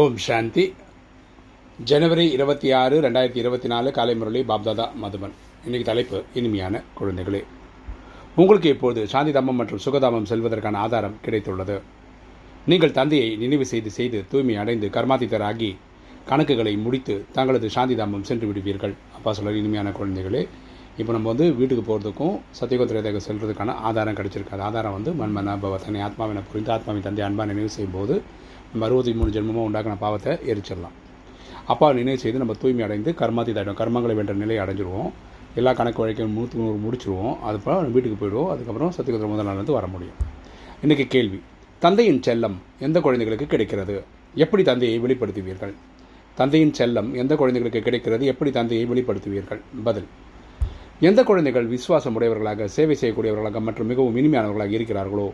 ஓம் சாந்தி. ஜனவரி இருபத்தி ஆறு ரெண்டாயிரத்தி இருபத்தி நாலு காலை முரளி பாப்தாதா மதுபன். இன்னைக்கு தலைப்பு இனிமையான குழந்தைகளே. உங்களுக்கு இப்போது சாந்திதாமம் மற்றும் சுகதாமம் செல்வதற்கான ஆதாரம் கிடைத்துள்ளது. நீங்கள் தந்தையை நினைவு செய்து செய்து தூய்மை அடைந்து கர்மாதித்தராகி கணக்குகளை முடித்து தங்களது சாந்திதாமம் சென்று விடுவீர்கள். அப்பா சொல்கிற இனிமையான குழந்தைகளே. இப்போ நம்ம வந்து வீட்டுக்கு போகிறதுக்கும் சத்தியகோத்திரதேக செல்வதற்கான ஆதாரம் கிடைச்சிருக்கு. ஆதாரம் வந்து மண்மன பவ தன்னை ஆத்மாவினை புரிந்து ஆத்மாவின் தந்தை அன்பான நினைவு செய்யும் போது நம்ம அறுபத்தி மூணு ஜென்மமாக உண்டாக்கின பாவத்தை எரிச்சிடலாம். அப்பா நினைவு செய்து நம்ம தூய்மை அடைந்து கர்மாதிதாயிடும் கர்மங்களை வென்ற நிலையை அடைஞ்சிருவோம். எல்லா கணக்கு வழக்கையும் நூற்றுக்கு நூறு முடிச்சிருவோம். அதுக்கப்புறம் வீட்டுக்கு போயிடுவோம். அதுக்கப்புறம் சத்தியகுதிர முதல் நாள் வந்து வர முடியும். இன்றைக்கி கேள்வி. தந்தையின் செல்லம் எந்த குழந்தைகளுக்கு கிடைக்கிறது? எப்படி தந்தையை வெளிப்படுத்துவீர்கள்? தந்தையின் செல்லம் எந்த குழந்தைகளுக்கு கிடைக்கிறது? எப்படி தந்தையை வெளிப்படுத்துவீர்கள்? பதில். எந்த குழந்தைகள் விசுவாசம் உடையவர்களாக சேவை செய்யக்கூடியவர்களாக மற்றும் மிகவும் இனிமையானவர்களாக இருக்கிறார்களோ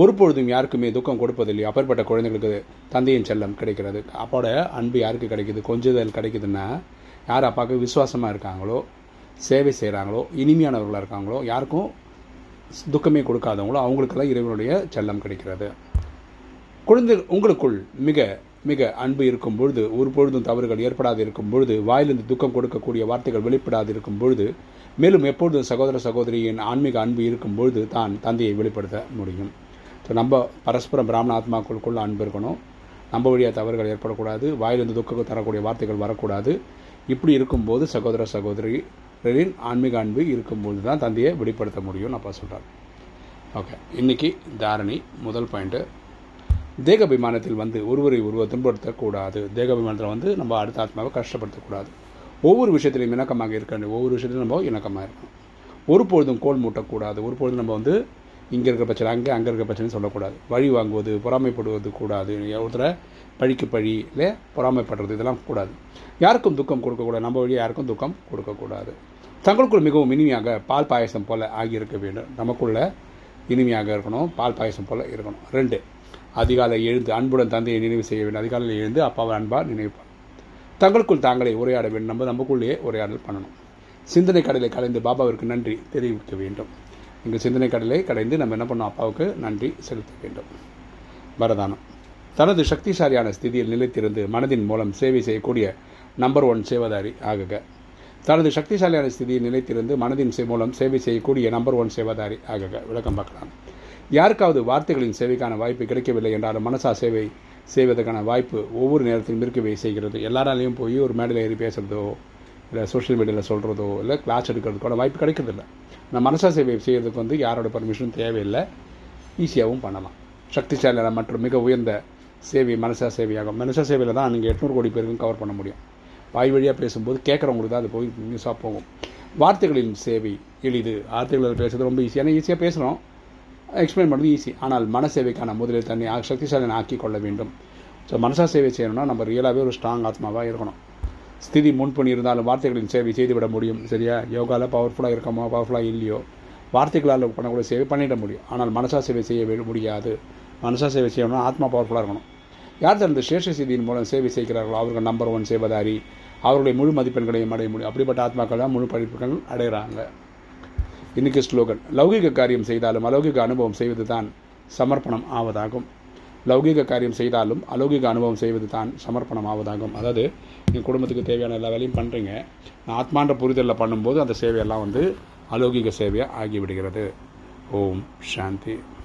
ஒரு பொழுதும் யாருக்குமே துக்கம் கொடுப்பதில்லை. அப்பேற்பட்ட குழந்தைகளுக்கு தந்தையின் செல்லம் கிடைக்கிறது. அப்போட அன்பு யாருக்கு கிடைக்குது? கொஞ்சுதல் கிடைக்குதுன்னா யார் அப்பாவுக்கு விசுவாசமாக இருக்காங்களோ சேவை செய்கிறாங்களோ இனிமையானவர்களாக இருக்காங்களோ யாருக்கும் துக்கமே கொடுக்காதவங்களோ அவங்களுக்கெல்லாம் இறைவனுடைய செல்லம் கிடைக்கிறது. குழந்தை உங்களுக்குள் மிக மிக அன்பு இருக்கும் பொழுது ஒரு பொழுதும் தவறுகள் ஏற்படாது இருக்கும் பொழுது வாயிலிருந்து துக்கம் கொடுக்கக்கூடிய வார்த்தைகள் வெளிப்படாது இருக்கும் பொழுது மேலும் எப்பொழுதும் சகோதர சகோதரியின் ஆன்மீக அன்பு இருக்கும் பொழுது தான் தந்தையை வெளிப்படுத்த முடியும். ஸோ நம்ம பரஸ்பரம் பிராமண ஆத்மாக்களுக்குள்ள அன்பு இருக்கணும். நம்ம வழியாக தவறுகள் ஏற்படக்கூடாது. வாயிலிருந்து துக்கம் தரக்கூடிய வார்த்தைகள் வரக்கூடாது. இப்படி இருக்கும்போது சகோதர சகோதரிகளின் ஆன்மீக அன்பு இருக்கும்போது தான் தந்தையை வெளிப்படுத்த முடியும்னு அப்பா சொல்கிறார் ஓகே இன்றைக்கி தாரணி முதல் பாயிண்ட்டு தேகாபிமானத்தில் வந்து ஒருவரை ஒருவர் துன்படுத்தக்கூடாது தேகாபிமானத்தில் வந்து நம்ம அடுத்த ஆத்மாவை கஷ்டப்படுத்தக்கூடாது. ஒவ்வொரு விஷயத்திலையும் இணக்கமாக இருக்க ஒவ்வொரு விஷயத்திலும் நம்ம இணக்கமாக இருக்கணும். ஒரு பொழுதும் கோல் மூட்டக்கூடாது. ஒரு பொழுதும் நம்ம வந்து இங்கே இருக்கிற பிரச்சனை அங்கே அங்கே இருக்கிற பிரச்சனை சொல்லக்கூடாது. வழி வாங்குவது பொறாமைப்படுவது கூடாது. ஒருத்தரை பழிக்கு பழி இல்லை பொறாமைப்படுறது இதெல்லாம் கூடாது. யாருக்கும் துக்கம் கொடுக்கக்கூடாது நம்ம வழியாக யாருக்கும் துக்கம் கொடுக்கக்கூடாது. தங்களுக்குள் மிகவும் இனிமையாக பால் பாயசம் போல் ஆகியிருக்க வேண்டும். நமக்குள்ள இனிமையாக இருக்கணும் பால் பாயசம் போல் இருக்கணும். ரெண்டு அதிகாலை எழுந்து அன்புடன் தந்தையை நினைவு செய்ய வேண்டும். அதிகாலையில் எழுந்து அப்பாவை அன்பாக நினைவுப்பார் தங்களுக்குள் தாங்களே உரையாட வேண்டும். நம்ம நமக்குள்ளேயே உரையாடல் பண்ணணும். சிந்தனை கடலை கலைந்து பாபாவிற்கு நன்றி தெரிவிக்க வேண்டும். இந்த சிந்தனை கடலை கடைந்து நம்ம என்ன பண்ணோம்? அப்பாவுக்கு நன்றி செலுத்த வேண்டும். வரதானம். தனது சக்திசாலியான ஸ்திதியில் நிலைத்திருந்து மனதின் மூலம் சேவை செய்யக்கூடிய நம்பர் ஒன் சேவதாரி ஆகுக. தனது சக்திசாலியான ஸ்திதியில் நிலைத்திருந்து மனதின் மூலம் சேவை செய்யக்கூடிய நம்பர் ஒன் சேவதாரி ஆகுக. விளக்கம் பார்க்கலாம். யாருக்காவது வார்த்தைகளின் சேவைக்கான வாய்ப்பு கிடைக்கவில்லை என்றாலும் மனசா சேவை செய்வதற்கான வாய்ப்பு ஒவ்வொரு நேரத்திலும் இருக்கவே செய்கிறது. எல்லாராலையும் போய் ஒரு மேடையில் ஏறி பேசுகிறதோ இல்லை சோஷியல் மீடியாவில் சொல்கிறதோ இல்லை கிளாஸ் எடுக்கிறதுக்கோட வாய்ப்பு கிடைக்கிறதில்ல. நம்ம மனசா சேவை செய்கிறதுக்கு வந்து யாரோட பர்மிஷனும் தேவையில்லை. ஈஸியாகவும் பண்ணலாம். சக்திசாலியான மற்றும் மிக உயர்ந்த சேவை மனசா சேவையாகும். மனசா சேவையில் தான் நீங்கள் எட்நூறு கோடி பேருக்கும் கவர் பண்ண முடியும். வாய் வழியாக பேசும்போது கேட்குறவங்களுக்கு தான் அது போய் நியூஸாக போகும். வார்த்தைகளின் சேவை எளிது. வார்த்தைகளில் பேசுறது ரொம்ப ஈஸியான ஈஸியாக பேசுகிறோம் எக்ஸ்பிளைன் பண்ணுறது ஈஸி ஆனால் மன சேவைக்கான முதலில் தன்னை சக்திசாலியை ஆக்கி கொள்ள வேண்டும். ஸோ மனசா சேவை செய்யணும்னா நம்ம ரியலாகவே ஒரு ஸ்ட்ராங் ஆத்மாவாக இருக்கணும். ஸ்திதி முன்பணி இருந்தாலும் வார்த்தைகளின் சேவை செய்துவிட முடியும் சரியா? யோகாவில் பவர்ஃபுல்லாக இருக்கமோ பவர்ஃபுல்லாக இல்லையோ வார்த்தைகளால் பண்ணக்கூடிய சேவை பண்ணிட முடியும். ஆனால் மனசா சேவை செய்ய முடியாது. மனசா சேவை செய்யணும்னா ஆத்மா பவர்ஃபுல்லாக இருக்கணும். யார் தனது சேஷ செய்தியின் மூலம் சேவை செய்கிறார்களோ அவர்கள் நம்பர் ஒன் சேவதாரி. அவருடைய முழு மதிப்பெண்களையும் அடைய முடியும். அப்படிப்பட்ட ஆத்மாக்கள் தான் முழு படிப்புகள் அடைகிறாங்க. இன்னைக்கு ஸ்லோகன். லௌகிக காரியம் செய்தாலும் அலௌகிக அனுபவம் செய்வது தான் சமர்ப்பணம் ஆவதாகும். லௌகிக காரியம் செய்தாலும் அலௌகிக அனுபவம் செய்வது தான் சமர்ப்பணம் ஆவதாகும் அதாவது என் குடும்பத்துக்கு தேவையான எல்லா வேலையும் பண்ணுறீங்க ஆத்மான்ற புரிதலில் பண்ணும்போது அந்த சேவையெல்லாம் வந்து அலௌகிக சேவையாக ஆகிவிடுகிறது. ஓம் சாந்தி.